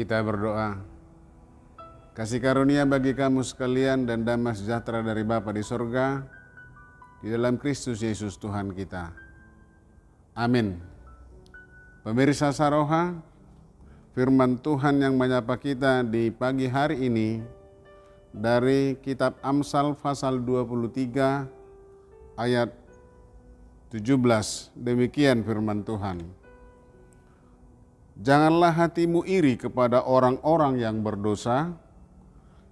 Kita berdoa. Kasih karunia bagi kamu sekalian dan damai sejahtera dari Bapa di sorga, di dalam Kristus Yesus Tuhan kita. Amin. Pemirsa Saroha, firman Tuhan yang menyapa kita di pagi hari ini dari kitab Amsal pasal 23 ayat 17. Demikian firman Tuhan. Janganlah hatimu iri kepada orang-orang yang berdosa,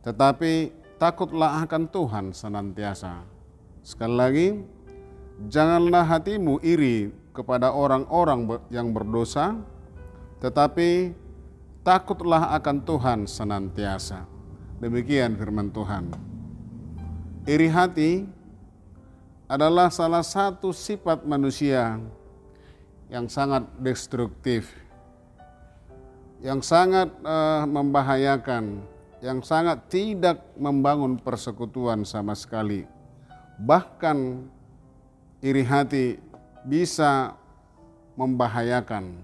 tetapi takutlah akan Tuhan senantiasa. Sekali lagi, janganlah hatimu iri kepada orang-orang yang berdosa, tetapi takutlah akan Tuhan senantiasa. Demikian firman Tuhan. Iri hati adalah salah satu sifat manusia yang sangat destruktif yang sangat uh, membahayakan, yang sangat tidak membangun persekutuan sama sekali. Bahkan iri hati bisa membahayakan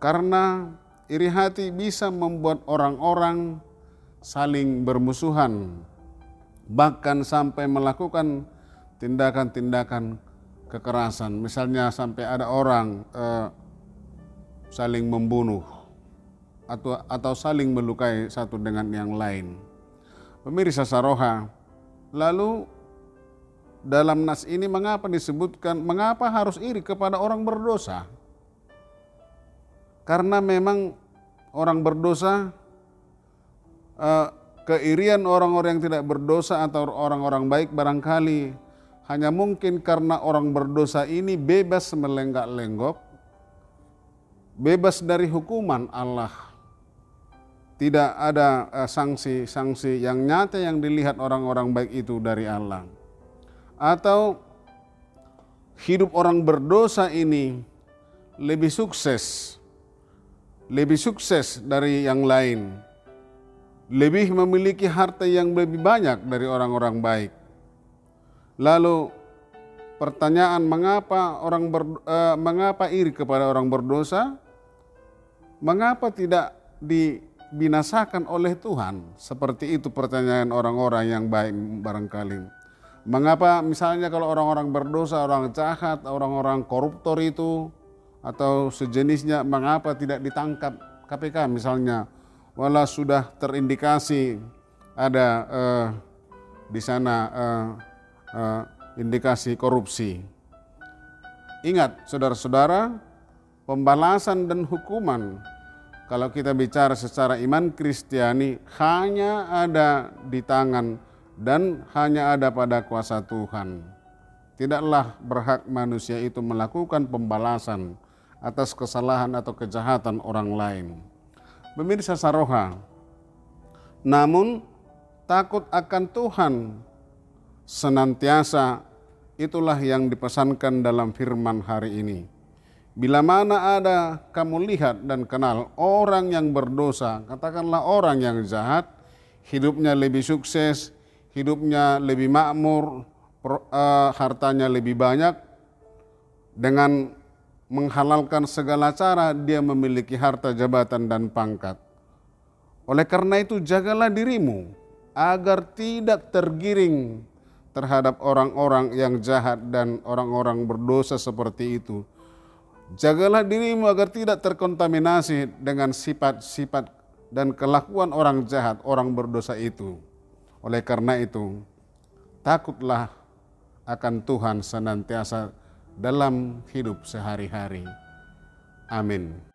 karena iri hati bisa membuat orang-orang saling bermusuhan, bahkan sampai melakukan tindakan-tindakan kekerasan. Misalnya sampai ada orang uh, saling membunuh atau atau saling melukai satu dengan yang lain. Pemirsa Saroha, lalu dalam nas ini mengapa disebutkan mengapa harus iri kepada orang berdosa? Karena memang orang berdosa eh, keirian orang-orang yang tidak berdosa atau orang-orang baik barangkali hanya mungkin karena orang berdosa ini bebas melenggak-lenggok, bebas dari hukuman Allah tidak ada eh, sanksi-sanksi uh, yang nyata yang dilihat orang-orang baik itu dari Allah. Atau hidup orang berdosa ini lebih sukses, lebih sukses dari yang lain, lebih memiliki harta yang lebih banyak dari orang-orang baik. Lalu pertanyaan mengapa orang ber, uh, mengapa iri kepada orang berdosa? Mengapa tidak di binasakan oleh Tuhan? Seperti itu pertanyaan orang-orang yang baik barangkali. Mengapa misalnya kalau orang-orang berdosa, orang jahat, orang-orang koruptor itu atau sejenisnya mengapa tidak ditangkap KPK misalnya walau sudah terindikasi ada uh, di sana uh, uh, indikasi korupsi. Ingat saudara-saudara, pembalasan dan hukuman kalau kita bicara secara iman Kristiani hanya ada di tangan dan hanya ada pada kuasa Tuhan. Tidaklah berhak manusia itu melakukan pembalasan atas kesalahan atau kejahatan orang lain. Pemirsa Saroha, namun takut akan Tuhan senantiasa itulah yang dipesankan dalam firman hari ini. Bila mana ada kamu lihat dan kenal orang yang berdosa, katakanlah orang yang jahat, hidupnya lebih sukses, hidupnya lebih makmur, uh, hartanya lebih banyak, dengan menghalalkan segala cara dia memiliki harta jabatan dan pangkat. Oleh karena itu jagalah dirimu agar tidak tergiring terhadap orang-orang yang jahat dan orang-orang berdosa seperti itu Jagalah dirimu agar tidak terkontaminasi dengan sifat-sifat dan kelakuan orang jahat, orang berdosa itu. Oleh karena itu, takutlah akan Tuhan senantiasa dalam hidup sehari-hari. Amin.